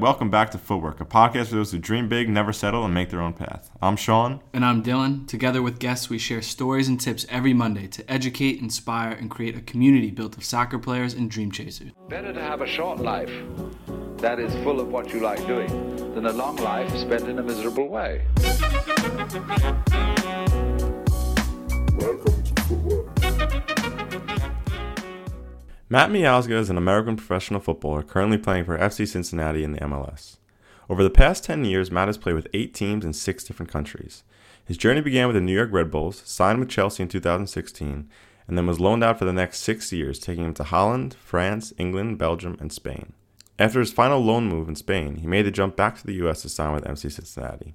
Welcome back to Footwork, a podcast for those who dream big, never settle, and make their own path. I'm Sean. And I'm Dylan. Together with guests, we share stories and tips every Monday to educate, inspire, and create a community built of soccer players and dream chasers. Better to have a short life that is full of what you like doing than a long life spent in a miserable way. Welcome to Footwork. Matt Miazga is an American professional footballer currently playing for FC Cincinnati in the MLS. Over the past 10 years, Matt has played with eight teams in six different countries. His journey began with the New York Red Bulls, signed with Chelsea in 2016, and then was loaned out for the next six years, taking him to Holland, France, England, Belgium, and Spain. After his final loan move in Spain, he made the jump back to the US to sign with FC Cincinnati.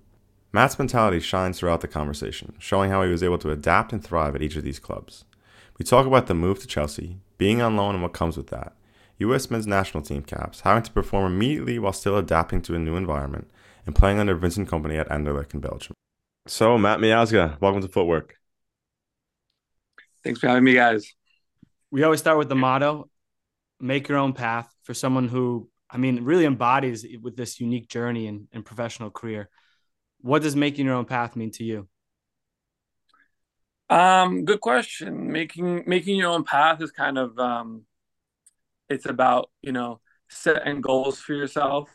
Matt's mentality shines throughout the conversation, showing how he was able to adapt and thrive at each of these clubs. We talk about the move to Chelsea, being on loan and what comes with that, U.S. men's national team caps, having to perform immediately while still adapting to a new environment, and playing under Vincent Kompany at Anderlecht in Belgium. So, Matt Miazga, welcome to Footwork. Thanks for having me, guys. We always start with the motto make your own path for someone who, I mean, really embodies with this unique journey and, and professional career. What does making your own path mean to you? Um, good question. Making making your own path is kind of um, it's about you know setting goals for yourself,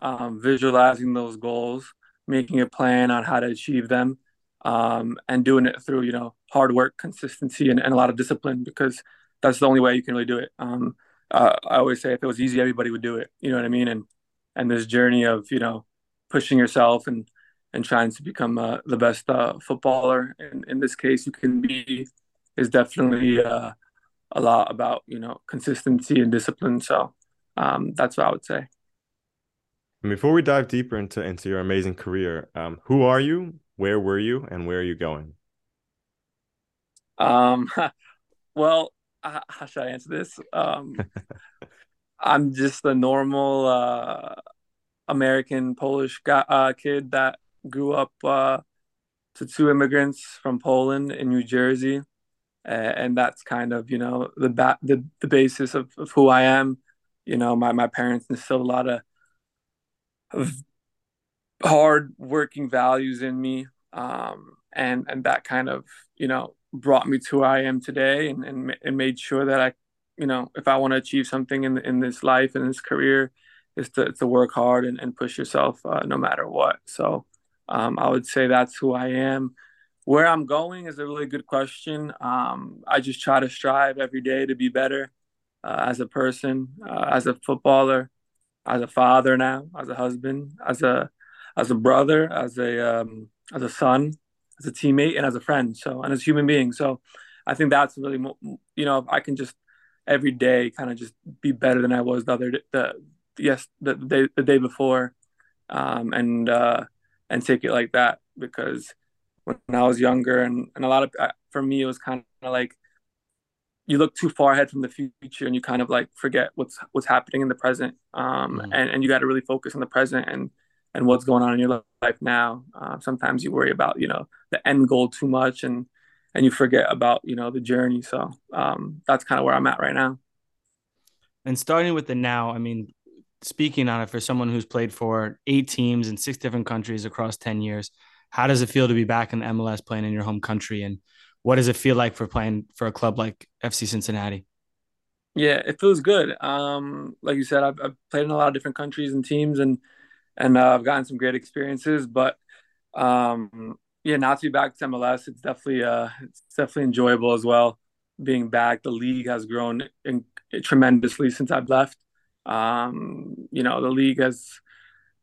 um, visualizing those goals, making a plan on how to achieve them, um, and doing it through you know hard work, consistency, and, and a lot of discipline because that's the only way you can really do it. Um, uh, I always say if it was easy, everybody would do it. You know what I mean? And and this journey of you know pushing yourself and and trying to become uh, the best uh, footballer. And in this case, you can be is definitely uh, a lot about you know consistency and discipline. So um, that's what I would say. And before we dive deeper into into your amazing career, um, who are you? Where were you? And where are you going? Um, well, how should I answer this? Um, I'm just a normal uh, American Polish guy, uh, kid that grew up uh, to two immigrants from Poland in New Jersey, and that's kind of you know the ba- the, the basis of, of who I am. You know, my my parents instilled a lot of, of hard working values in me, um, and and that kind of you know brought me to where I am today, and and, and made sure that I, you know, if I want to achieve something in in this life and this career, is to to work hard and, and push yourself uh, no matter what. So um, I would say that's who I am. Where I'm going is a really good question. Um, I just try to strive every day to be better uh, as a person, uh, as a footballer, as a father now, as a husband, as a as a brother, as a um, as a son, as a teammate, and as a friend. So, and as a human being. So, I think that's really, you know, I can just every day kind of just be better than I was the other the yes the, day the day before, um, and uh, and take it like that because when I was younger and, and a lot of for me it was kind of like you look too far ahead from the future and you kind of like forget what's what's happening in the present um, mm. and, and you got to really focus on the present and and what's going on in your life now. Uh, sometimes you worry about you know the end goal too much and and you forget about you know the journey. So um, that's kind of where i'm at right now. And starting with the now i mean speaking on it for someone who's played for eight teams in six different countries across 10 years how does it feel to be back in the mls playing in your home country? And what does it feel like for playing for a club like fc cincinnati? Yeah it feels good. Um, like you said I've, I've, played in a lot of different countries and teams and and uh, i've gotten some great experiences but um, yeah not to be back to mls it's definitely uh, it's definitely enjoyable as well. Being back the league has grown in, tremendously since i've left um, you know, the league has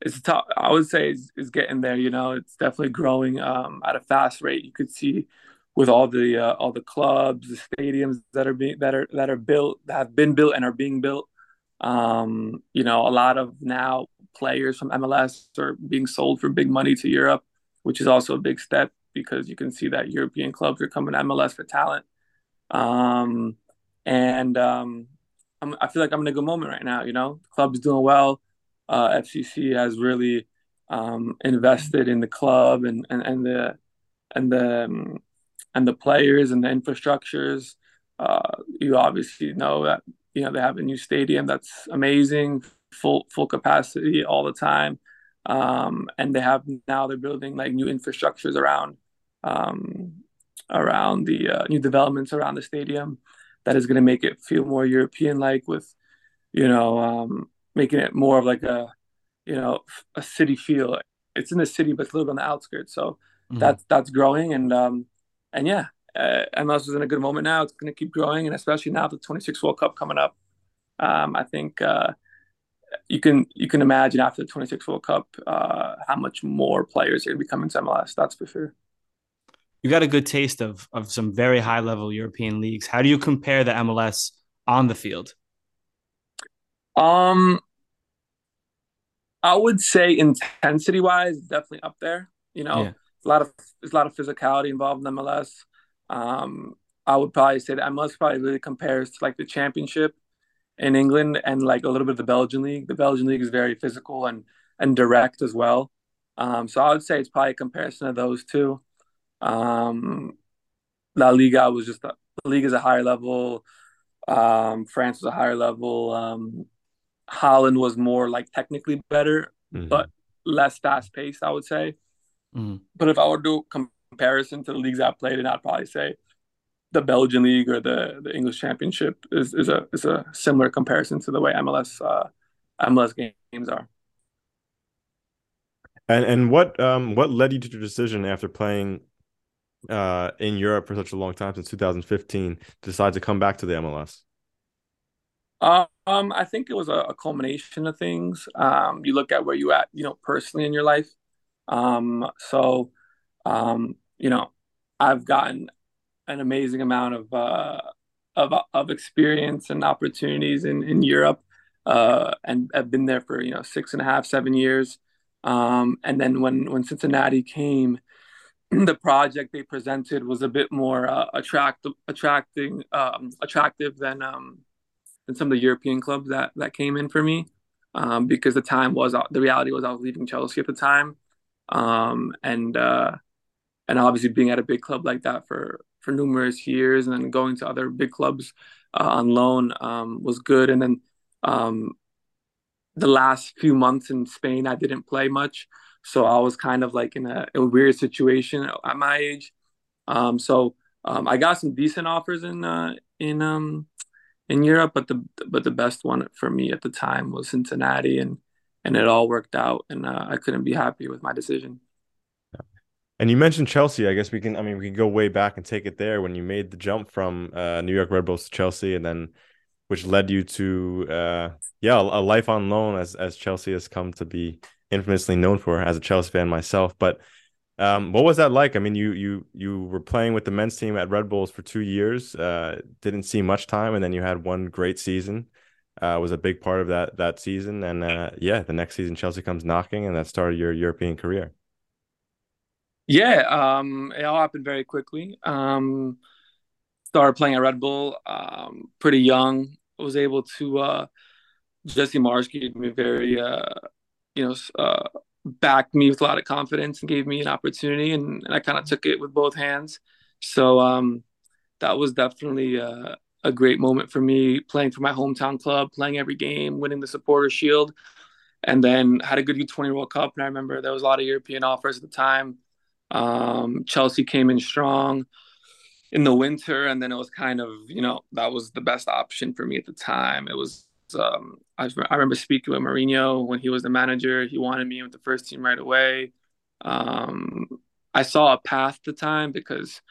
it's tough. I would say is, getting there. You know, it's definitely growing um, at a fast rate. You could see with all the uh, all the clubs, the stadiums that are being that are that are built, that have been built and are being built. Um, you know, a lot of now players from MLS are being sold for big money to Europe, which is also a big step because you can see that European clubs are coming to MLS for talent. Um, and um, I'm, I feel like I'm in a good moment right now. You know, the club is doing well. Uh, FCC has really um, invested in the club and, and, and the and the um, and the players and the infrastructures. Uh, you obviously know that you know they have a new stadium that's amazing full full capacity all the time. Um, and they have now they're building like new infrastructures around um, around the uh, new developments around the stadium that is going to make it feel more European like with you know um, making it more of like a you know a city feel. It's in the city, but it's a little bit on the outskirts. So mm-hmm. that's that's growing, and um, and yeah, uh, MLS is in a good moment now. It's going to keep growing, and especially now the 26 World Cup coming up. Um, I think uh, you can you can imagine after the 26 World Cup uh, how much more players are going to be coming to MLS. That's for sure. You got a good taste of of some very high level European leagues. How do you compare the MLS on the field? Um, I would say intensity wise, definitely up there. You know, yeah. a lot of there's a lot of physicality involved in MLS. Um, I would probably say that MLS probably really compares to like the championship in England and like a little bit of the Belgian league. The Belgian league is very physical and and direct as well. Um, so I would say it's probably a comparison of those two. Um, La Liga was just the league is a higher level. Um, France was a higher level. Um, Holland was more like technically better, mm-hmm. but less fast paced, I would say. Mm-hmm. But if I were to do comparison to the leagues I played in, I'd probably say the Belgian league or the, the English Championship is, is a is a similar comparison to the way MLS uh, MLS games are. And and what um what led you to the decision after playing uh in Europe for such a long time since 2015 to decide to come back to the MLS? Um, I think it was a, a culmination of things. Um, you look at where you at, you know, personally in your life. Um, so, um, you know, I've gotten an amazing amount of uh, of of experience and opportunities in in Europe, uh, and I've been there for you know six and a half, seven years. Um, and then when when Cincinnati came, the project they presented was a bit more uh, attractive, attracting, um, attractive than um, than some of the European clubs that that came in for me, um, because the time was the reality was I was leaving Chelsea at the time, um, and uh, and obviously being at a big club like that for for numerous years and then going to other big clubs uh, on loan um, was good. And then um, the last few months in Spain, I didn't play much. So I was kind of like in a, a weird situation at my age. Um, so um, I got some decent offers in uh, in um, in Europe, but the but the best one for me at the time was Cincinnati, and and it all worked out, and uh, I couldn't be happy with my decision. And you mentioned Chelsea. I guess we can. I mean, we can go way back and take it there when you made the jump from uh, New York Red Bulls to Chelsea, and then which led you to uh, yeah, a life on loan, as as Chelsea has come to be infamously known for. As a Chelsea fan myself, but um, what was that like? I mean, you you you were playing with the men's team at Red Bulls for two years. Uh, didn't see much time, and then you had one great season. Uh, was a big part of that that season, and uh, yeah, the next season Chelsea comes knocking, and that started your European career. Yeah, um, it all happened very quickly. Um, started playing at Red Bull um, pretty young. I was able to uh, Jesse Marsch gave me very, uh, you know, uh, backed me with a lot of confidence and gave me an opportunity, and, and I kind of took it with both hands. So um, that was definitely uh, a great moment for me, playing for my hometown club, playing every game, winning the Supporter Shield, and then had a good U20 World Cup. And I remember there was a lot of European offers at the time um, Chelsea came in strong in the winter, and then it was kind of you know that was the best option for me at the time. It was um, I, I, remember speaking with Mourinho when he was the manager. He wanted me with the first team right away. Um, I saw a path at the time because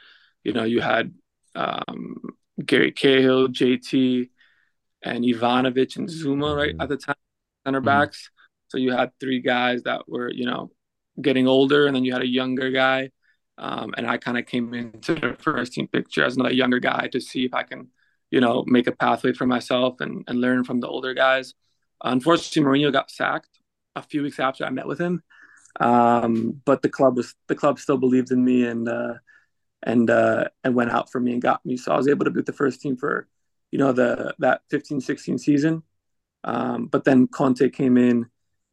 you know you had um, Gary Cahill, JT, and Ivanovic and Zouma right at the time center mm-hmm. backs. Mm-hmm. So you had three guys that were you know getting older, and then you had a younger guy. Um, and I kind of came into the first team picture as another younger guy to see if I can, you know, make a pathway for myself and, and learn from the older guys. Unfortunately, Mourinho got sacked a few weeks after I met with him, um, but the club was the club still believed in me and uh, and uh, and went out for me and got me. So I was able to be with the first team for, you know, the that 15-16 season. Um, but then Conte came in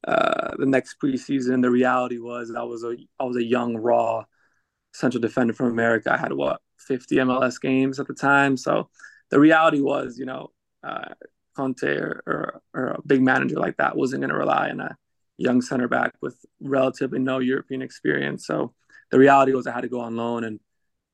uh, the next preseason, the reality was I was a I was a young raw central defender from America. I had what 50 MLS games at the time, so the reality was, you know, uh, Conte or, or, or a big manager like that wasn't going to rely on a young center back with relatively no European experience. So the reality was I had to go on loan, and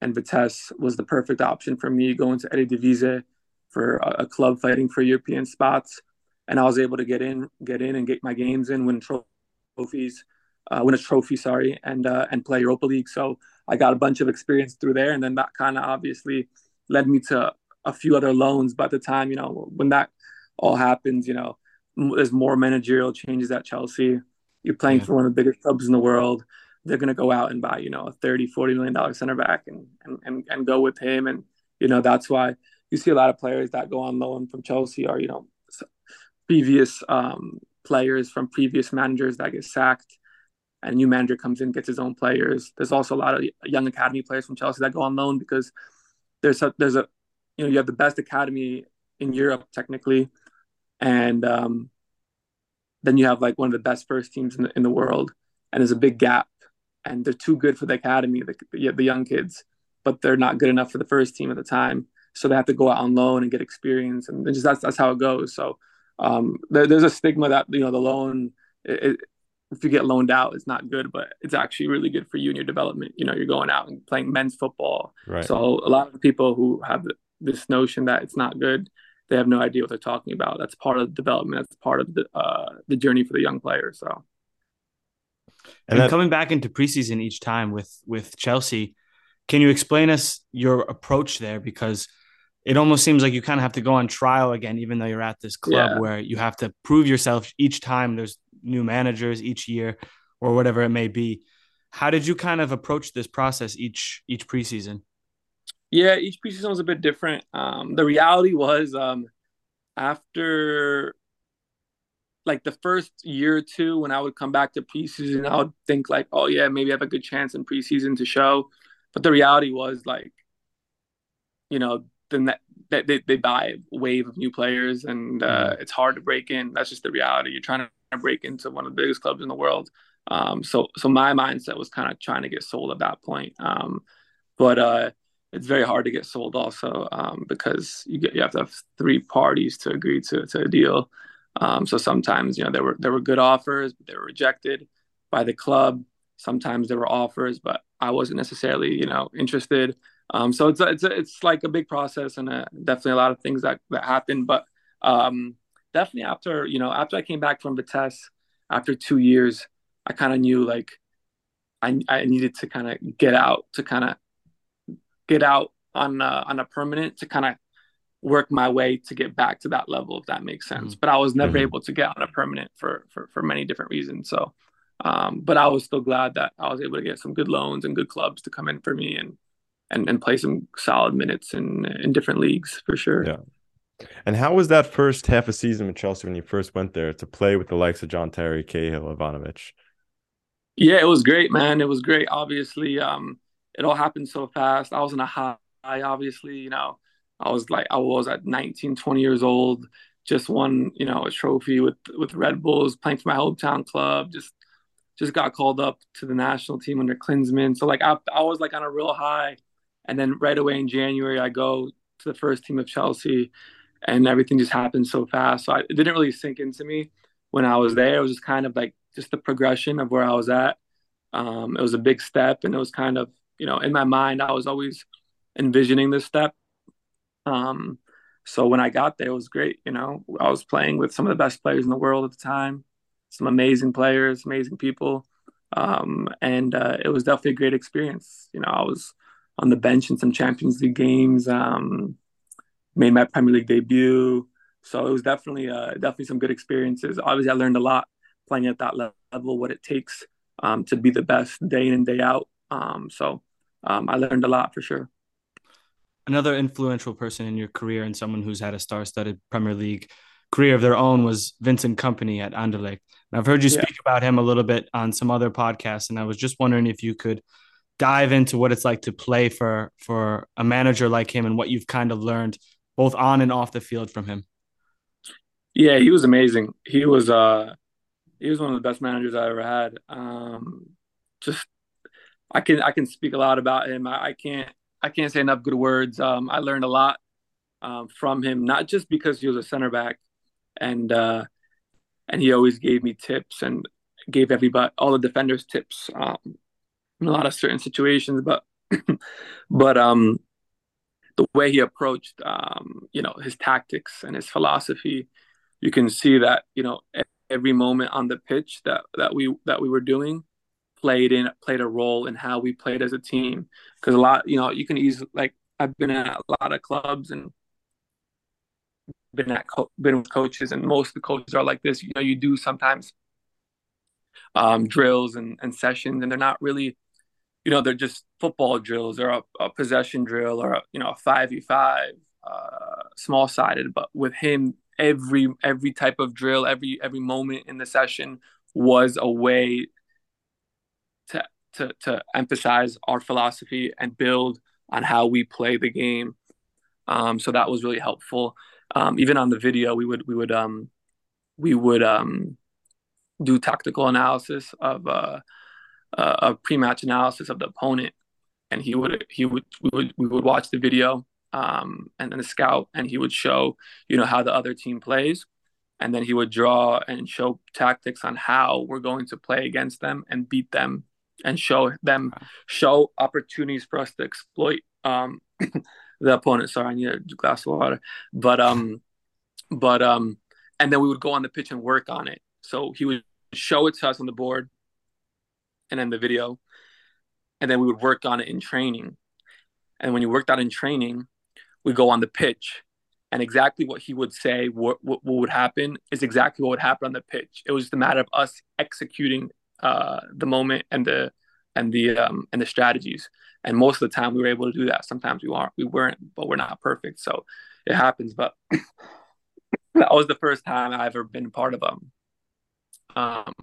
and Vitesse was the perfect option for me going to Eredivisie for a, a club fighting for European spots, and I was able to get in, get in, and get my games in, win trophies, uh, win a trophy, sorry, and uh, and play Europa League. So I got a bunch of experience through there, and then that kind of obviously led me to a few other loans. By the time you know when that all happens, you know there's more managerial changes at Chelsea. You're playing yeah. for one of the biggest clubs in the world. They're going to go out and buy, you know, a 30, 40 million dollar center back and, and, and, and go with him. And, you know, that's why you see a lot of players that go on loan from Chelsea are, you know, previous um, players from previous managers that get sacked and a new manager comes in, gets his own players. There's also a lot of young academy players from Chelsea that go on loan because there's a, there's a, you know, you have the best academy in Europe technically and um, then you have like one of the best first teams in the, in the world, and there's a big gap, and they're too good for the academy, the, the, young kids, but they're not good enough for the first team at the time, so they have to go out on loan and get experience, and just that's that's how it goes. So um, there, there's a stigma that you know the loan. It, if you get loaned out, it's not good, but it's actually really good for you and your development. You know, you're going out and playing men's football. Right. So a lot of people who have this notion that it's not good, they have no idea what they're talking about. That's part of the development. That's part of the uh, the journey for the young player So, and, and coming back into preseason each time with with Chelsea, can you explain us your approach there? Because it almost seems like you kind of have to go on trial again, even though you're at this club yeah. where you have to prove yourself each time. There's new managers each year, or whatever it may be. How did you kind of approach this process each each preseason? Yeah, each preseason was a bit different. Um, the reality was um, after like the first year or two, when I would come back to preseason, I would think like, oh yeah, maybe I have a good chance in preseason to show. But the reality was like, you know, then that, that they, they buy a wave of new players and uh, mm-hmm. it's hard to break in. That's just the reality. You're trying to break into one of the biggest clubs in the world. Um, so so my mindset was kind of trying to get sold at that point. Um, but uh, it's very hard to get sold also um, because you get you have to have three parties to agree to, to a deal. Um, so sometimes you know there were there were good offers, but they were rejected by the club. Sometimes there were offers, but I wasn't necessarily you know interested. Um, so it's it's it's like a big process and a, uh, definitely a lot of things that that happened. But um, definitely after you know after I came back from Vitesse after two years, I kind of knew like I I needed to kind of get out to kind of get out on a, on a permanent to kind of work my way to get back to that level if that makes sense. Mm-hmm. but i was never mm-hmm. able to get on a permanent for for, for many different reasons. So um, but i was still glad that i was able to get some good loans and good clubs to come in for me and and, and play some solid minutes in in different leagues for sure. Yeah. And how was that first half a season with chelsea when you first went there to play with the likes of john terry cahill ivanovic? Yeah it was great man. It was great. Obviously um it all happened so fast. I was in a high, obviously, you know, I was like, I was at 19, 20 years old, just won, you know, a trophy with, with Red Bulls, playing for my hometown club, just, just got called up to the national team under Klinsmann. So like, I, I was like on a real high. And then right away in January, I go to the first team of Chelsea and everything just happened so fast. So I, it didn't really sink into me when I was there. It was just kind of like just the progression of where I was at. Um, it was a big step and it was kind of you know, in my mind, I was always envisioning this step. Um, so when I got there, it was great. You know, I was playing with some of the best players in the world at the time, some amazing players, amazing people. Um, and uh, it was definitely a great experience. You know, I was on the bench in some Champions League games, um, made my Premier League debut. So it was definitely, uh, definitely some good experiences. Obviously, I learned a lot playing at that level, what it takes um, to be the best day in and day out. Um, so um, I learned a lot for sure. Another influential person in your career and someone who's had a star-studded Premier League career of their own was Vincent Kompany at Anderlecht. And I've heard you speak yeah. about him a little bit on some other podcasts, and I was just wondering if you could dive into what it's like to play for for a manager like him and what you've kind of learned both on and off the field from him. Yeah, he was amazing. He was uh he was one of the best managers I ever had. Um, just I can I can speak a lot about him. I, I can't I can't say enough good words. Um, I learned a lot um, from him, not just because he was a center back, and uh, and he always gave me tips and gave everybody all the defenders tips um, in a lot of certain situations. But but um, the way he approached um, you know his tactics and his philosophy, you can see that you know every moment on the pitch that that we that we were doing played in played a role in how we played as a team. Because a lot you know you can easily like I've been at a lot of clubs and been at co- been with coaches and most of the coaches are like this. You know you do sometimes um, drills and, and sessions and they're not really you know they're just football drills. Or a, a possession drill or a, you know a 5v5 uh, small sided but with him every every type of drill every every moment in the session was a way to to to emphasize our philosophy and build on how we play the game. Um, so that was really helpful. Um, even on the video we would we would um we would um do tactical analysis of uh, uh, a pre-match analysis of the opponent. And he would he would we would we would watch the video um, and then the scout and he would show you know how the other team plays. And then he would draw and show tactics on how we're going to play against them and beat them and show them show opportunities for us to exploit um, the opponent. Sorry, I need a glass of water. But um, but um, and then we would go on the pitch and work on it. So he would show it to us on the board, and then the video, and then we would work on it in training. And when you worked out in training, we go on the pitch, and exactly what he would say, what, what, what would happen, is exactly what would happen on the pitch. It was just a matter of us executing uh, the moment and the and the um, and the strategies. And most of the time, we were able to do that. Sometimes we aren't, we weren't, but we're not perfect, so it happens. But that was the first time I ever been part of um, um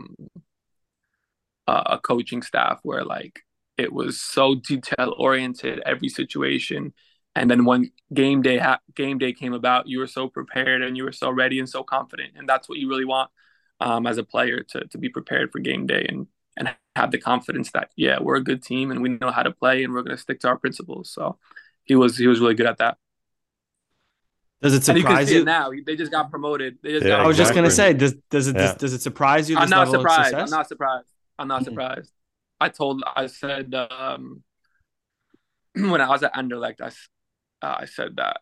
a coaching staff where like it was so detail oriented every situation and then when game day ha- game day came about you were so prepared and you were so ready and so confident and that's what you really want um, as a player to to be prepared for game day and and have the confidence that yeah we're a good team and we know how to play and we're going to stick to our principles so he was he was really good at that does it surprise you, you? now? They just got promoted. They just Yeah, got I was just gonna say, does does it Yeah. does, does it surprise you? This I'm not level of surprised. success? I'm not surprised. I'm not surprised. I told, I said, um, when I was at Anderlecht, I, s- uh, I said that,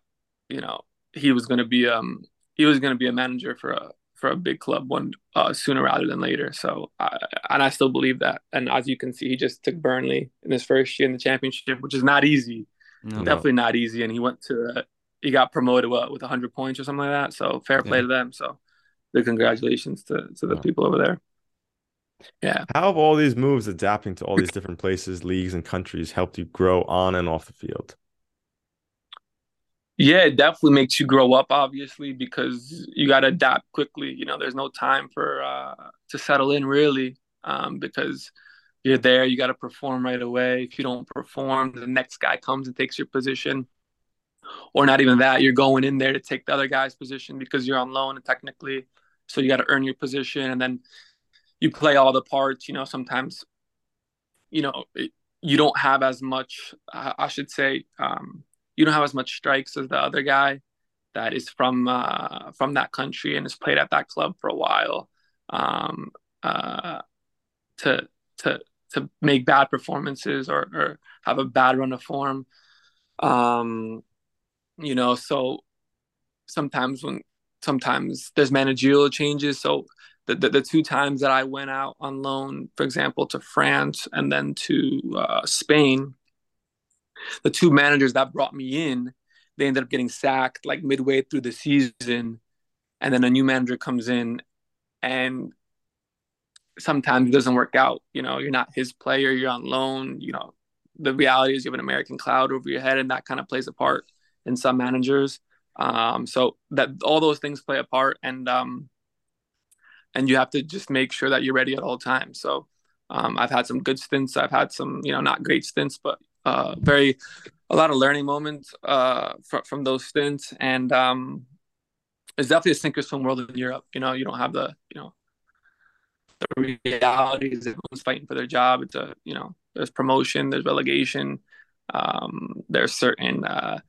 you know, he was going to be, um, he was going to be a manager for a, for a big club one, uh, sooner rather than later. So, I, and I still believe that. And as you can see, he just took Burnley in his first year in the championship, which is not easy. No. Definitely not easy. And he went to, uh, he got promoted what, with 100 points or something like that. So fair play Yeah. to them. So, big congratulations to, to the Yeah. people over there. Yeah. How have all these moves adapting to all these different places, leagues, and countries helped you grow on and off the field? Yeah, it definitely makes you grow up, obviously, because you got to adapt quickly. You know, there's no time for uh, to settle in really, um, because you're there. You got to perform right away. If you don't perform, the next guy comes and takes your position, or not even that. You're going in there to take the other guy's position because you're on loan, and technically. So you got to earn your position, and then you play all the parts. You know, sometimes, you know, you don't have as much. I, I should say. Um, you don't have as much strikes as the other guy that is from uh, from that country and has played at that club for a while um, uh, to to to make bad performances or, or have a bad run of form. Um, you know, so sometimes when sometimes there's managerial changes. So the, the, the two times that I went out on loan, for example, to France and then to uh, Spain, the two managers that brought me in, they ended up getting sacked like midway through the season, and then a new manager comes in, and sometimes it doesn't work out. You know, you're not his player, you're on loan. You know, the reality is you have an American cloud over your head, and that kind of plays a part in some managers. Um, so that all those things play a part, and um, and you have to just make sure that you're ready at all times. So um, I've had some good stints. I've had some, you know, not great stints, but uh, very a lot of learning moments uh, from from those stints, and um, it's definitely a sink or swim world in Europe. You know, you don't have the you know the realities. everyone's fighting for their job. It's a you know there's promotion, there's relegation, um, there's certain uh,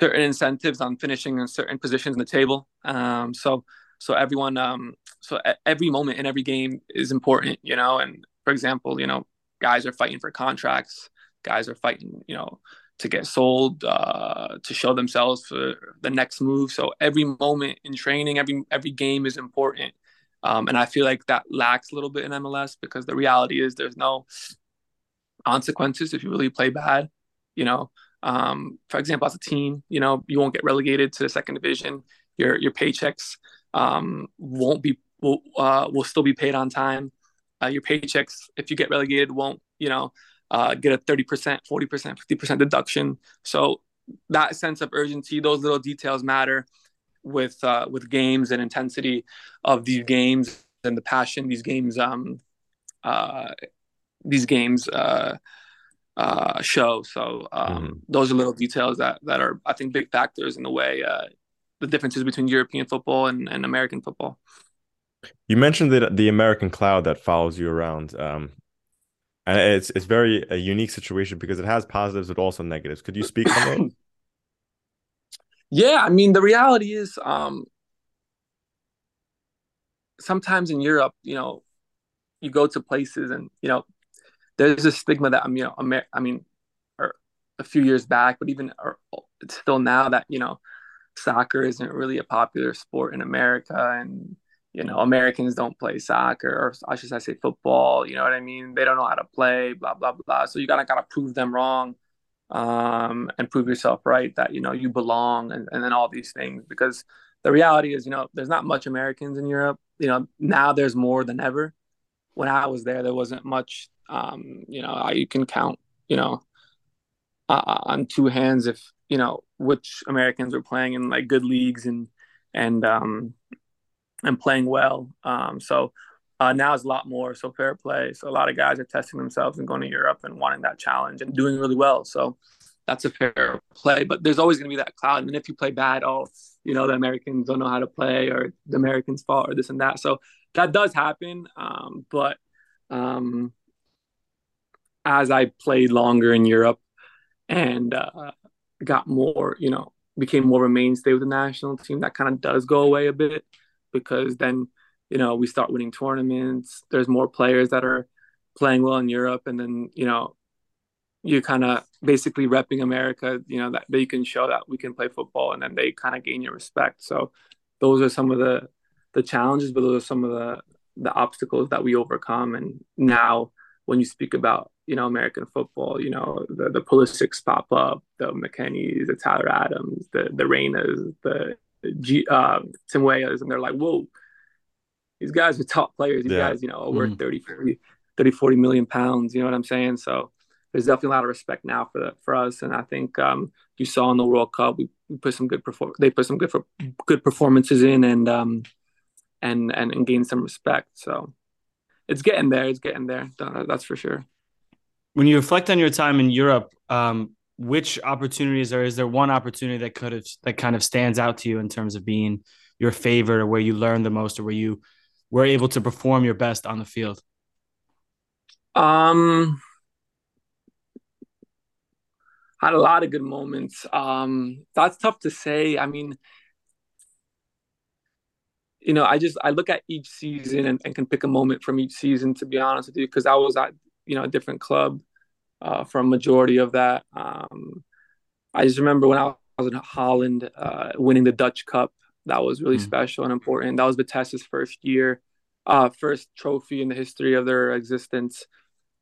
certain incentives on finishing in certain positions in the table. Um, so so everyone um so every moment in every game is important you know and for example you know guys are fighting for contracts guys are fighting you know to get sold uh to show themselves for the next move. So every moment in training every every game is important. Um and i feel like that lacks a little bit in mls because the reality is there's no consequences if you really play bad you know. Um for example as a team you know you won't get relegated to the second division. Your your paychecks um, won't be will uh, will still be paid on time. Uh, your paychecks, if you get relegated, won't you know uh, get a thirty percent, forty percent, fifty percent deduction. So that sense of urgency, those little details matter with uh, with games and intensity of these games and the passion these games um uh these games uh uh show so um mm. those are little details that that are i think big factors in the way uh the differences between European football and, and American football. You mentioned that the American cloud that follows you around. Um, and it's it's very a unique situation because it has positives but also negatives. Could you speak on yeah, I mean the reality is um, sometimes in Europe, you know, you go to places and you know there's a stigma that I'm you know Amer- I mean, a few years back, but even still now that you know soccer isn't really a popular sport in America and you know Americans don't play soccer or I should say football you know what I mean? They don't know how to play blah blah blah so you gotta gotta prove them wrong um, and prove yourself right that you know you belong and, and then all these things. Because the reality is you know there's not much Americans in Europe. You know now there's more than ever. When I was there there wasn't much um, you know you can count you know uh, on two hands if you know which Americans were playing in like good leagues and and um and playing well. Um, so uh, now it's a lot more. So fair play. So a lot of guys are testing themselves and going to Europe and wanting that challenge and doing really well. So that's a fair play. But there's always going to be that cloud. And if you play bad, oh, you know the Americans don't know how to play or the Americans fault or this and that. So that does happen. Um, but um, as I played longer in Europe and uh, got more, you know, became more of a mainstay with the national team, that kind of does go away a bit because then, you know, we start winning tournaments. There's more players that are playing well in Europe, and then you know, you kind of basically repping America. You know that they can show that we can play football, and then they kind of gain your respect. So those are some of the the challenges, but those are some of the the obstacles that we overcome. And now, when you speak about you know American football. You know the the Pulisics pop up, the McKennies, the Tyler Adams, the the Reynas, the G, uh, Tim Weahs, and they're like, whoa, these guys are top players. These yeah. guys, you know, are worth mm. 30, 40, 30, 40 million pounds. You know what I'm saying? So there's definitely a lot of respect now for the, for us. And I think um, you saw in the World Cup, we, we put some good perform. They put some good for good performances in, and um, and and and gain some respect. So it's getting there. It's getting there. That's for sure when you reflect on your time in Europe, um, which opportunities or is there one opportunity that could have that kind of stands out to you in terms of being your favorite or where you learned the most or where you were able to perform your best on the field? Um had a lot of good moments. Um that's tough to say. I mean, you know, I just I look at each season and, and can pick a moment from each season to be honest with you, because I was at you know a different club uh, for a majority of that. Um, I just remember when I was in Holland, uh, winning the Dutch Cup. That was really mm. special and important. That was Vitesse's first year, uh, first trophy in the history of their existence.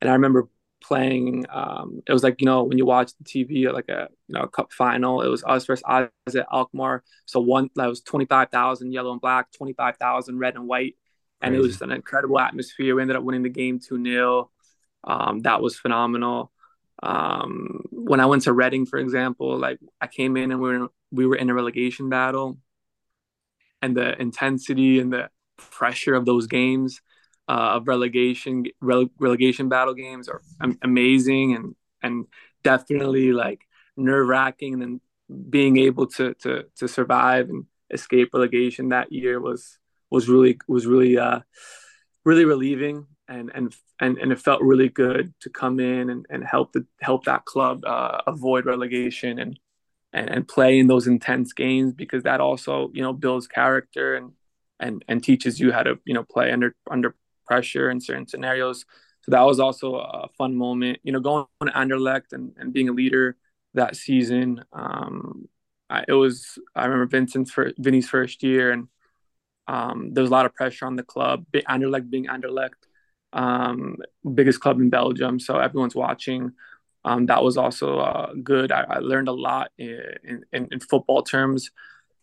And I remember playing. Um, it was like you know when you watch the TV like a you know a cup final. It was us versus AZ Alkmaar. So one that was twenty five thousand yellow and black, twenty five thousand red and white, and Crazy. it was just an incredible atmosphere. We ended up winning the game two 0 um, that was phenomenal. Um, when I went to Reading, for example, like I came in and we were we were in a relegation battle, and the intensity and the pressure of those games uh, of relegation rele- relegation battle games are amazing and and definitely like nerve wracking. And then being able to to to survive and escape relegation that year was was really was really uh, really relieving and and and and it felt really good to come in and, and help the help that club uh, avoid relegation and, and and play in those intense games because that also you know builds character and and and teaches you how to you know play under under pressure in certain scenarios. So that was also a fun moment. You know, going to Anderlecht and, and being a leader that season. Um, I, it was I remember Vincent's for Vinny's first year, and um, there was a lot of pressure on the club. Anderlecht being Anderlecht, um, biggest club in Belgium, so everyone's watching. Um, that was also uh, good. I, I, learned a lot in, in, in, football terms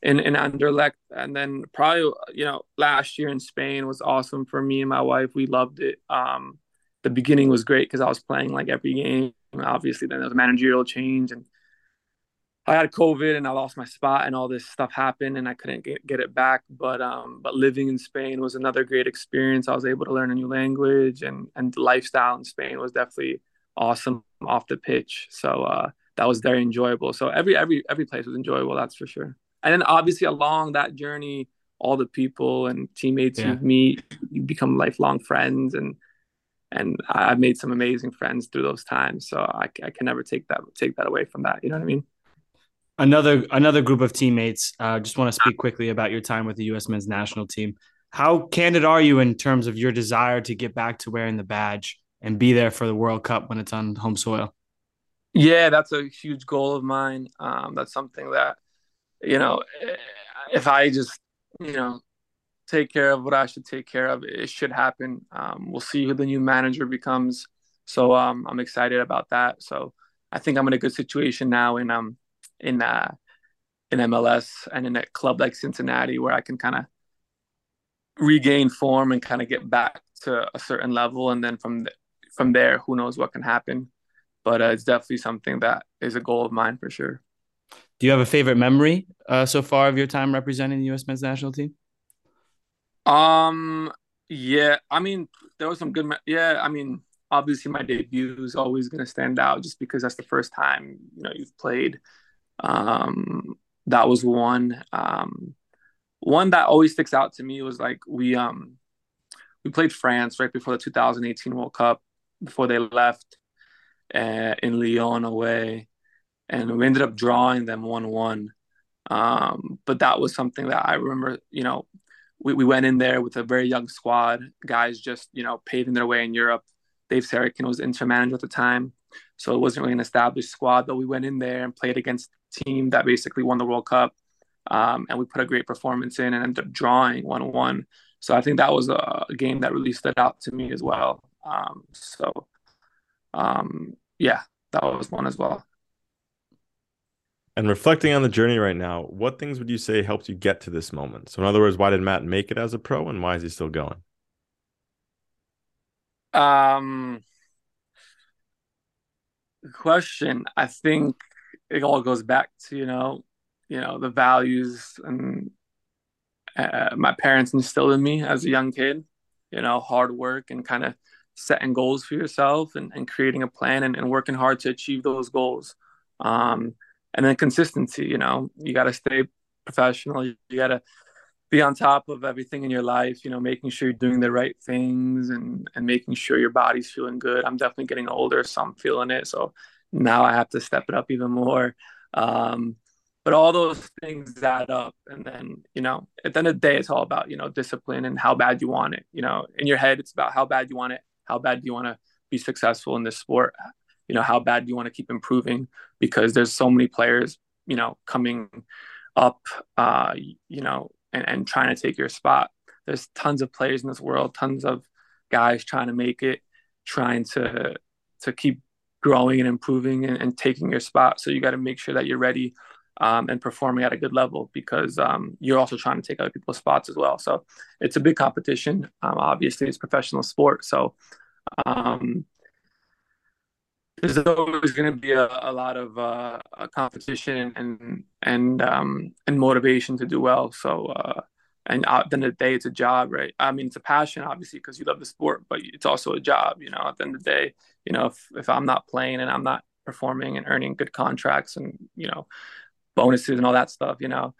in, in Anderlecht. And then probably, you know, last year in Spain was awesome for me and my wife. We loved it. Um, the beginning was great because I was playing like every game. Obviously, then there was a managerial change and I had COVID and I lost my spot and all this stuff happened and I couldn't get, get it back. But um, but living in Spain was another great experience. I was able to learn a new language and and the lifestyle in Spain was definitely awesome off the pitch. So uh, that was very enjoyable. So every every every place was enjoyable. That's for sure. And then obviously along that journey, all the people and teammates yeah. you meet, you become lifelong friends and and I've made some amazing friends through those times. So I, I can never take that take that away from that. You know what I mean? Another another group of teammates. Uh, just want to speak quickly about your time with the U.S. men's national team. How candid are you in terms of your desire to get back to wearing the badge and be there for the World Cup when it's on home soil? Yeah, that's a huge goal of mine. Um, that's something that you know, if I just you know take care of what I should take care of, it should happen. Um, we'll see who the new manager becomes. So um, I'm excited about that. So I think I'm in a good situation now, and um, in uh, in MLS and in a club like Cincinnati where I can kind of regain form and kind of get back to a certain level, and then from from there, who knows what can happen. But uh, it's definitely something that is a goal of mine for sure. Do you have a favorite memory uh, so far of your time representing the U.S. men's national team? Um, yeah, I mean, there was some good. Me- yeah, I mean, obviously my debut is always going to stand out just because that's the first time you know you've played um, that was one. Um, one that always sticks out to me was like we um we played France right before the 2018 World Cup before they left uh, in Lyon away, and we ended up drawing them one one. Um, but that was something that I remember. You know, we, we went in there with a very young squad, guys just you know paving their way in Europe. Dave Sarachan was interim manager at the time, so it wasn't really an established squad. But we went in there and played against team that basically won the World Cup. Um, and we put a great performance in and ended up drawing 1 1. So I think that was a, a, game that really stood out to me as well. Um, so, um, yeah, that was one as well. And reflecting on the journey right now, what things would you say helped you get to this moment? So, in other words, why did Matt make it as a pro and why is he still going? Um, question. I think it all goes back to you know you know the values and uh, my parents instilled in me as a young kid you know hard work and kind of setting goals for yourself and, and creating a plan and, and working hard to achieve those goals. Um, and then consistency you know you got to stay professional you got to be on top of everything in your life you know making sure you're doing the right things and and making sure your body's feeling good. I'm definitely getting older so i'm feeling it. So now I have to step it up even more. Um, but all those things add up. And then, you know, at the end of the day, it's all about, you know, discipline and how bad you want it. You know, in your head, it's about how bad you want it, how bad do you want to be successful in this sport, you know, how bad do you want to keep improving because there's so many players, you know, coming up, uh, you know, and, and trying to take your spot. There's tons of players in this world, tons of guys trying to make it, trying to to keep growing and improving and, and taking your spot. So you got to make sure that you're ready um, and performing at a good level because um, you're also trying to take other people's spots as well. So it's a big competition. Um, obviously, it's professional sport. So um, there's always going to be a, a, lot of uh, competition and and um, and motivation to do well. So uh, and at the end of the day, it's a job, right? I mean, it's a passion, obviously, because you love the sport, but it's also a job. You know, at the end of the day, you know, if if I'm not playing and I'm not performing and earning good contracts and you know bonuses and all that stuff, you know,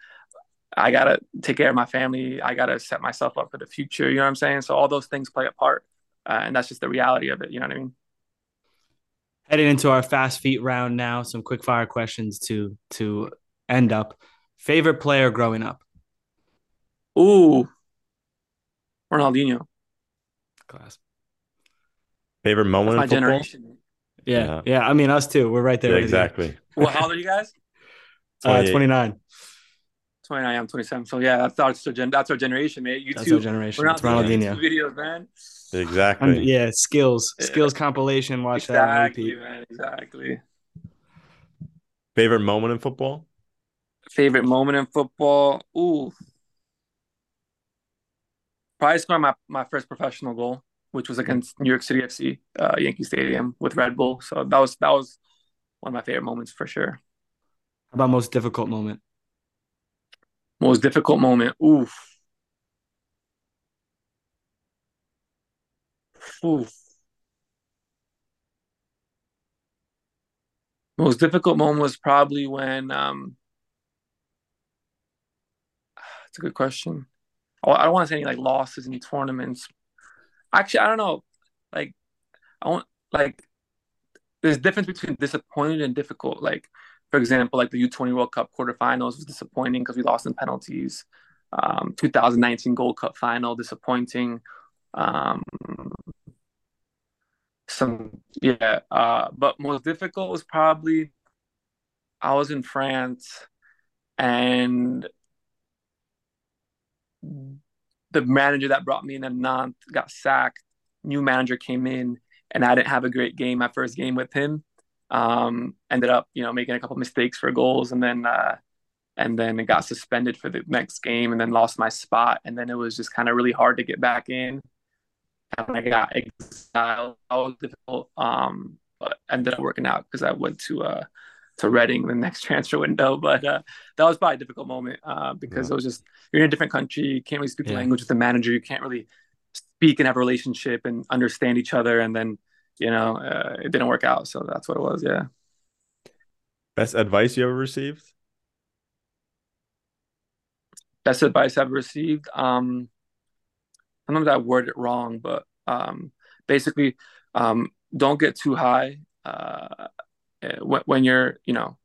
I gotta take care of my family. I gotta set myself up for the future. You know what I'm saying? So all those things play a part, uh, and that's just the reality of it. You know what I mean? Heading into our fast feet round now, some quick fire questions to to end up. Favorite player growing up? Ooh, Ronaldinho. Class. Favorite moment My in football? generation. Yeah, Yeah. yeah. I mean, us too. We're right there. Yeah, with you. exactly. Well, how old are you guys? Uh, 29. 29, I'm 27. So yeah, that's our gen- that's our generation, mate. You That's our two, generation. It's Ronaldinho Ronaldinho. videos, man. Exactly. Um, yeah, skills, Yeah. skills compilation. Watch that Exactly, repeat. man. Exactly. Favorite moment in football? Favorite moment in football? Ooh, probably scoring my, my first professional goal, which was against New York City FC, uh, Yankee Stadium with Red Bull. So that was that was one of my favorite moments for sure. How about most difficult moment? Most difficult moment? Oof. Oof. Most difficult moment was probably when um it's a good question. Oh, I don't want to say any like losses in tournaments. Actually, I don't know. Like I want like there's difference between disappointed and difficult. Like for example, like the U20 World Cup quarterfinals was disappointing because we lost in penalties. Um, 2019 Gold Cup final disappointing. Um, some yeah, uh, but most difficult was probably I was in France and the manager that brought me in at Nantes got sacked. New manager came in, and I didn't have a great game. My first game with him, um, ended up you know making a couple mistakes for goals, and then uh, and then it got suspended for the next game, and then lost my spot, and then it was just kind of really hard to get back in. And I got exiled. That was difficult, um, but ended up working out because I went to uh, to Reading the next transfer window. But uh, that was probably a difficult moment uh, because Yeah. it was just you're in a different country, you can't really speak the Yeah. language with the manager, you can't really speak and have a relationship and understand each other, and then you know uh, it didn't work out. So that's what it was. Yeah. Best advice you ever received? best advice I've received. Um, sometimes I word it wrong, but um, basically, um, don't get too high uh, when, when you're, you know,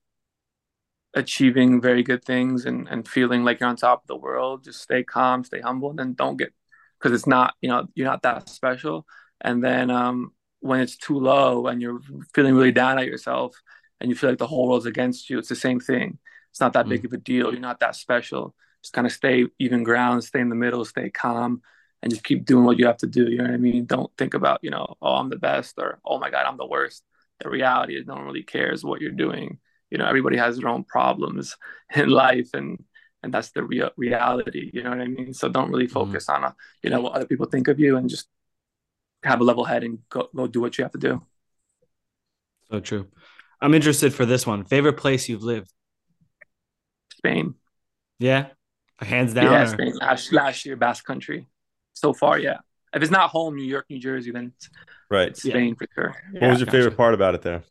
achieving very good things and, and feeling like you're on top of the world. Just stay calm, stay humble, and then don't get because it's not, you know, you're not that special. And then um, when it's too low and you're feeling really down at yourself and you feel like the whole world's against you, it's the same thing. It's not that big of a deal. You're not that special just kind of stay even ground, stay in the middle, stay calm, and just keep doing what you have to do. You know what I mean? Don't think about, you know, oh, I'm the best or oh my God, I'm the worst. The reality is no one really cares what you're doing. You know, everybody has their own problems in life and and that's the real reality. You know what I mean? So don't really mm-hmm. focus on, a, you know, what other people think of you and just have a level head and go, go do what you have to do. So true. I'm interested for this one. Favorite place you've lived? Spain. Yeah, hands down. yeah, or- Spain. Last, last year, Basque Country. So far, yeah. If it's not home, New York, New Jersey, then it's, Right. it's Spain for sure. What was your gotcha. favorite part about it there?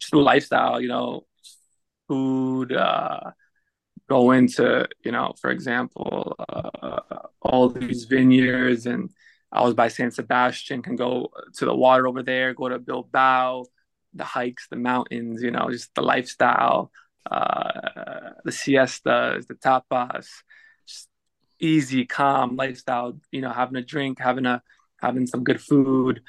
just the lifestyle, you know, food, uh, go into, you know, for example, uh, all these vineyards and I was by San Sebastian, can go to the water over there, go to Bilbao, the hikes, the mountains, you know, just the lifestyle, uh, the siestas, the tapas, just easy, calm lifestyle, you know, having a drink, having a, having some good food,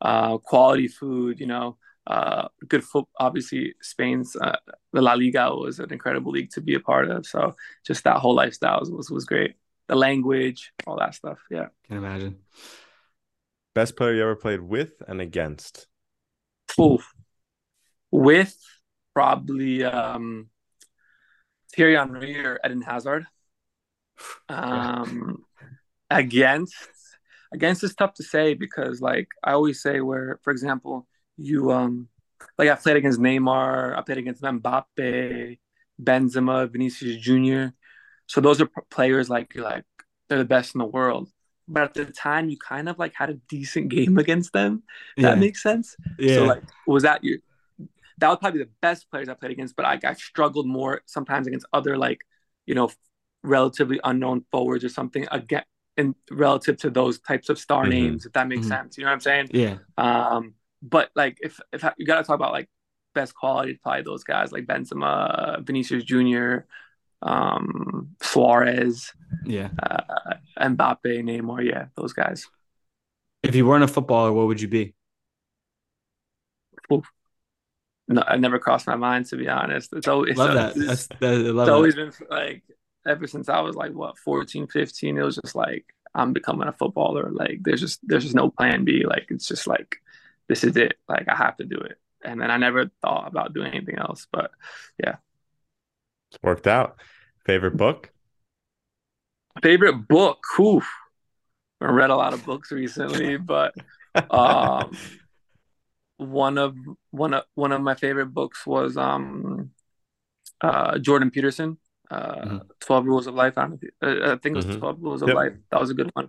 uh, quality food, you know, uh, good foot. Obviously, Spain's uh, the La Liga was an incredible league to be a part of. So just that whole lifestyle was was, was great. The language, all that stuff. Yeah. Can imagine. Best player you ever played with and against? Oof. With probably um, Thierry Henry or Eden Hazard. Um, against against is tough to say because like I always say where, for example, you um like I played against Neymar, I played against Mbappe, Benzema, Vinicius Jr. So those are players like you're like they're the best in the world. But at the time, you kind of like had a decent game against them. Yeah. That makes sense. yeah. So like, was that your? That was probably the best players I played against, but I, I struggled more sometimes against other like, you know, relatively unknown forwards or something again in relative to those types of star Mhm. names. If that makes Mhm. sense, you know what I'm saying? yeah. Um, but like if if you got to talk about like best quality, probably those guys like Benzema, Vinicius Jr., um, Suarez, Yeah. uh, Mbappe, Neymar. Yeah, those guys. If you weren't a footballer, what would you be? No, it never crossed my mind to be honest. It's always love that. It's, That's that, love it's that. always been like ever since I was like what 14, 15, it was just like I'm becoming a footballer. Like there's just there's just no plan B. Like it's just like this is it. Like I have to do it. And then I never thought about doing anything else. But yeah. It's worked out. Favorite book? favorite book, oof. I read a lot of books recently, but um one of one of one of my favorite books was um uh Jordan Peterson uh Mhm. 12 Rules of Life I, don't know uh, I think it was Mhm. 12 Rules of Yep. Life that was a good one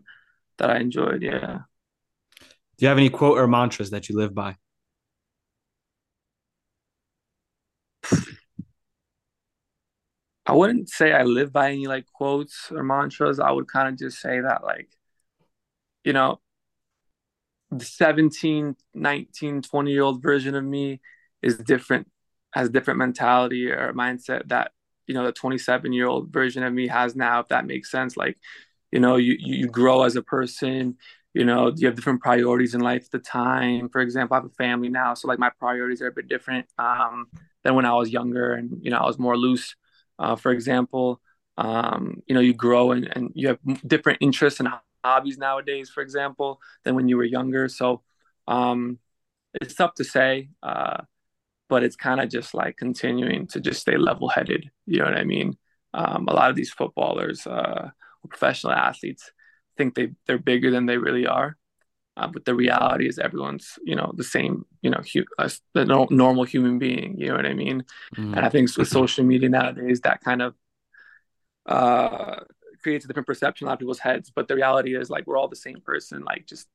that I enjoyed yeah Do you have any quote or mantras that you live by? I wouldn't say I live by any like quotes or mantras I would kind of just say that like you know the 17 19 20 year old version of me is different has different mentality or mindset that you know the 27 year old version of me has now if that makes sense. Like you know you you grow as a person you know you have different priorities in life at the time. For example i have a family now so like my priorities are a bit different um, than when i was younger and you know i was more loose. Uh, for example um, you know you grow and, and you have different interests and hobbies nowadays for example than when you were younger. So um, it's tough to say uh, but it's kind of just like continuing to just stay level headed. You know what I mean? Um, a lot of these footballers, uh, professional athletes, think they they're bigger than they really are. Uh, but the reality is, everyone's you know the same, you know, hu- uh, the no- normal human being. You know what I mean? Mm. And I think with social media nowadays, that kind of uh, creates a different perception in a lot of people's heads. But the reality is, like, we're all the same person. Like, just,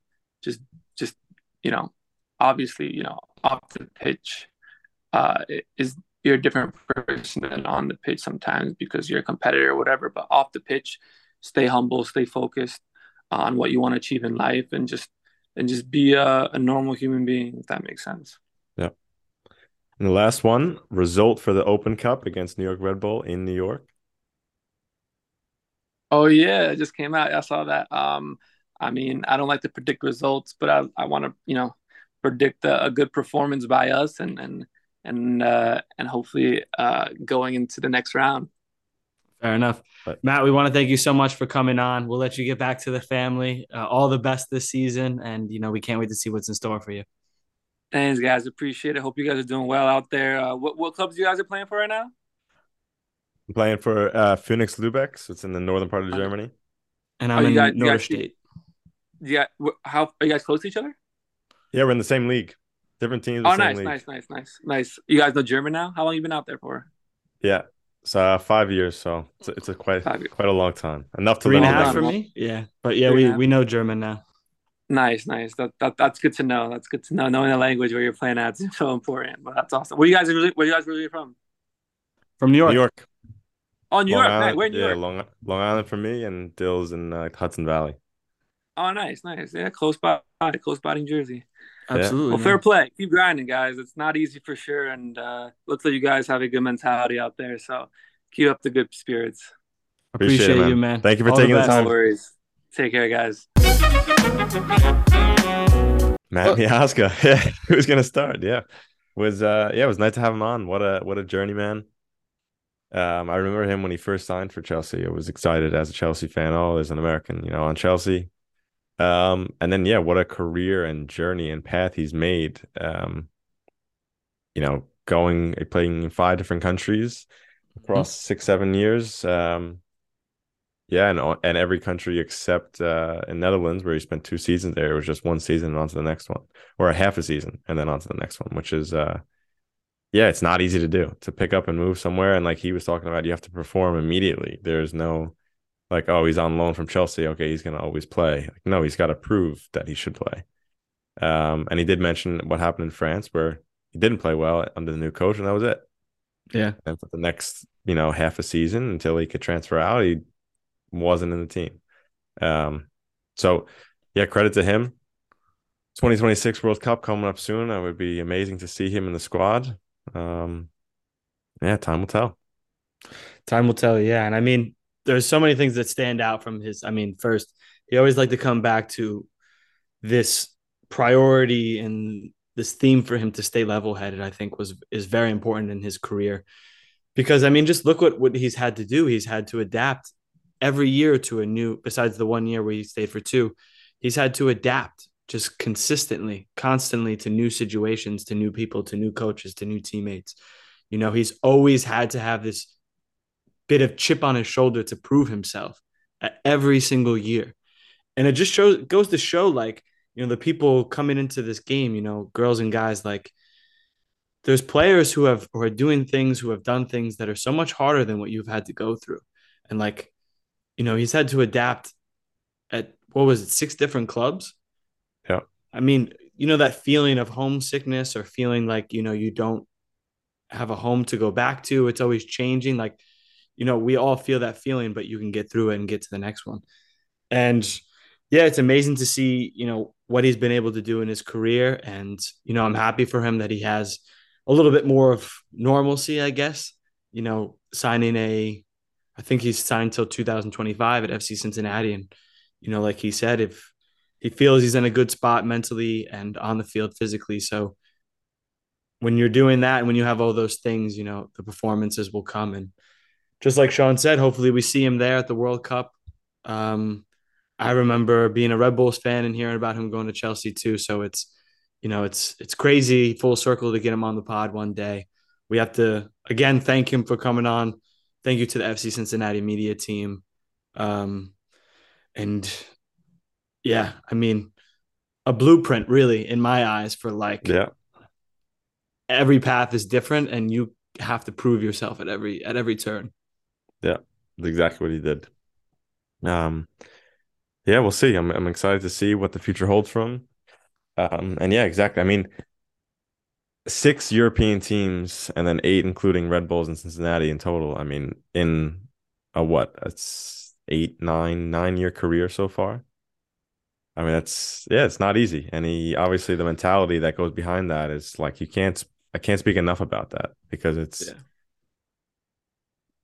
just, just, you know, obviously, you know, off the pitch, uh, is you're a different person than on the pitch sometimes because you're a competitor or whatever. But off the pitch, stay humble, stay focused on what you want to achieve in life, and just and just be a, a normal human being. If that makes sense. Yeah. And the last one, result for the Open Cup against New York Red Bull in New York. Oh yeah, it just came out. I saw that. Um, I mean, I don't like to predict results, but I, I want to, you know, predict a, a good performance by us and and and uh, and hopefully uh, going into the next round. Fair enough. But- Matt, we want to thank you so much for coming on. We'll let you get back to the family. Uh, all the best this season. And, you know, we can't wait to see what's in store for you. Thanks, guys. Appreciate it. Hope you guys are doing well out there. Uh, what what clubs you guys are playing for right now? I'm playing for uh, Phoenix Lübeck, so it's in the northern part of Germany. And Oh, I'm you in got- you got- Norderstedt. Yeah. How are you guys close to each other? Yeah, we're in the same league. Different teams. Oh, nice, league. nice, nice, nice, nice. You guys know German now? How long you been out there for? Yeah. So uh, five years, so it's a, it's a quite quite a long time. Enough to Three and a learn Well half for me. Yeah. But yeah, Three we, we know German now. Nice, nice. That, that that's good to know. That's good to know. Knowing the language where you're playing at is so important. But that's awesome. Where you guys really, where you guys really from? From New York. New York. Oh, New Long York. Nice. Island. Where in New yeah, York? Long Long Island for me, and Dill's in uh, Hudson Valley. Oh, nice, nice. Yeah, close by, close by New Jersey. Absolutely. Well, fair play. Keep grinding, guys. It's not easy for sure, and uh, looks like you guys have a good mentality out there. So keep up the good spirits. Appreciate, Appreciate it, you, man. man. Thank you for All taking the best. time. No worries. Take care, guys. Matt. Miazga. Yeah, who's gonna start? Yeah, was uh yeah, it was nice to have him on. What a what a journeyman. Um, I remember him when he first signed for Chelsea. I was excited as a Chelsea fan. Oh, there's an American, you know, on Chelsea. Um, and then yeah, what a career and journey and path he's made. Um, you know, going playing in five different countries across six, seven years. Um, yeah, and and every country except uh in Netherlands where he spent two seasons there, it was just one season and on to the next one, or a half a season and then on to the next one, which is uh yeah, it's not easy to do to pick up and move somewhere. And like he was talking about, you have to perform immediately. There's no like, oh, he's on loan from Chelsea. Okay, he's gonna always play. Like, no, he's got to prove that he should play. Um, and he did mention what happened in France where he didn't play well under the new coach, and that was it. Yeah. And for the next, you know, half a season until he could transfer out, he wasn't in the team. Um, so yeah, credit to him. 2026 World Cup coming up soon. It would be amazing to see him in the squad. Um, yeah, time will tell. Time will tell. Yeah, and I mean, there's so many things that stand out from his. I mean, first, he always liked to come back to this priority and this theme for him to stay level headed. I think was is very important in his career because I mean, just look what what he's had to do. He's had to adapt every year to a new. Besides the one year where he stayed for two, he's had to adapt just consistently, constantly to new situations, to new people, to new coaches, to new teammates. You know, he's always had to have this bit of chip on his shoulder to prove himself every single year. And it just shows goes to show like, you know, the people coming into this game, you know, girls and guys like there's players who have who are doing things who have done things that are so much harder than what you've had to go through. And like, you know, he's had to adapt at what was it, six different clubs? Yeah. I mean, you know, that feeling of homesickness or feeling like, you know, you don't have a home to go back to. It's always changing. Like, you know, we all feel that feeling, but you can get through it and get to the next one. And yeah, it's amazing to see, you know, what he's been able to do in his career. And, you know, I'm happy for him that he has a little bit more of normalcy, I guess. You know, signing a, I think he's signed till 2025 at FC Cincinnati. And, you know, like he said, if he feels he's in a good spot mentally and on the field physically. So when you're doing that and when you have all those things, you know, the performances will come. And just like Sean said, hopefully we see him there at the World Cup. Um, I remember being a Red Bulls fan and hearing about him going to Chelsea too. So it's, you know, it's it's crazy full circle to get him on the pod one day. We have to again thank him for coming on. Thank you to the FC Cincinnati media team. Um, and yeah, I mean, a blueprint really in my eyes for like Yeah. every path is different and you have to prove yourself at every at every turn. That's exactly what he did. Um, yeah, we'll see. I'm I'm excited to see what the future holds from. Um, and yeah, exactly. I mean, six European teams and then eight, including Red Bulls and Cincinnati in total. I mean, in a what? It's eight, nine, nine year career so far. I mean, that's yeah, it's not easy. And he obviously the mentality that goes behind that is like you can't I can't speak enough about that because it's Yeah.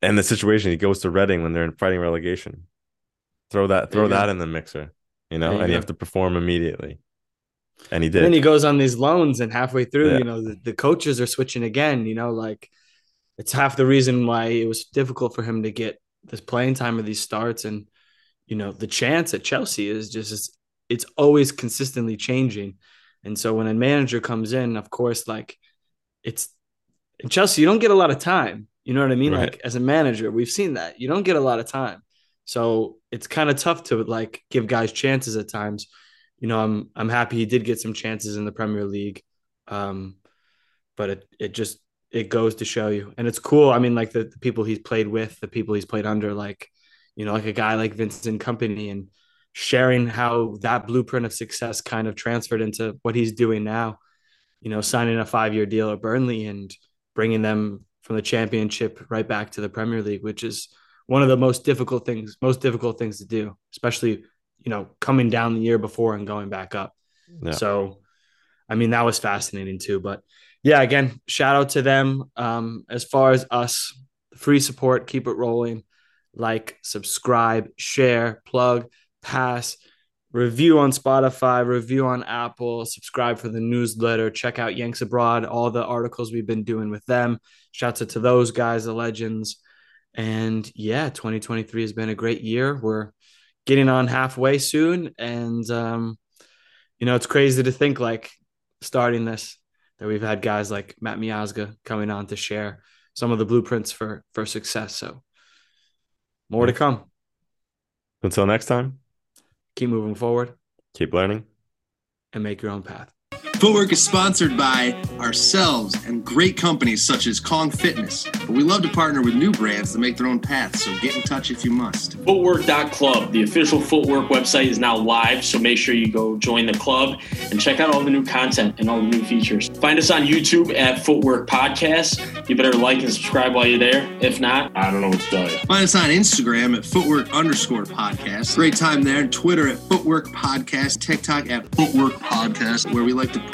And the situation he goes to Reading when they're in fighting relegation. Throw that you throw that in the mixer, you know, you and you go. have to perform immediately. And he And then he goes on these loans and halfway through, Yeah. you know, the, the coaches are switching again, you know, like it's half the reason why it was difficult for him to get this playing time of these starts and you know, the chance at Chelsea is just it's always consistently changing. And so when a manager comes in, of course, like it's in Chelsea, you don't get a lot of time. You know what I mean? Right. Like as a manager, we've seen that. You don't get a lot of time. So it's kind of tough to like give guys chances at times. You know, I'm I'm happy he did get some chances in the Premier League. Um, but it it just it goes to show you. And it's cool. I mean, like the, the people he's played with, the people he's played under, like, you know, like a guy like Vincent Kompany and sharing how that blueprint of success kind of transferred into what he's doing now. You know, signing a five year deal at Burnley and bringing them from the championship right back to the Premier League, which is one of the most difficult things, most difficult things to do, especially, you know, coming down the year before and going back up. Yeah. So, I mean, that was fascinating too. But yeah, again, shout out to them. Um, as far as us, free support, keep it rolling. Like, subscribe, share, plug, pass, review on Spotify, review on Apple, subscribe for the newsletter, check out Yanks Abroad, all the articles we've been doing with them. Shouts out to those guys, the legends. And yeah, 2023 has been a great year. We're getting on halfway soon. And, um, you know, it's crazy to think like starting this that we've had guys like Matt Miazga coming on to share some of the blueprints for for success. So more to come. Until next time, Keep moving forward keep learning. and make your own path. Footwork is sponsored by ourselves and great companies such as Kong Fitness. But we love to partner with new brands to make their own paths, so get in touch if you must. Footwork.club, the official footwork website, is now live, so make sure you go join the club and check out all the new content and all the new features. Find us on YouTube at Footwork Podcast. You better like and subscribe while you're there. If not, I don't know what to tell you. Find us on Instagram at footwork underscore podcast. Great time there. Twitter at footwork podcast. TikTok at footwork podcast, where we like to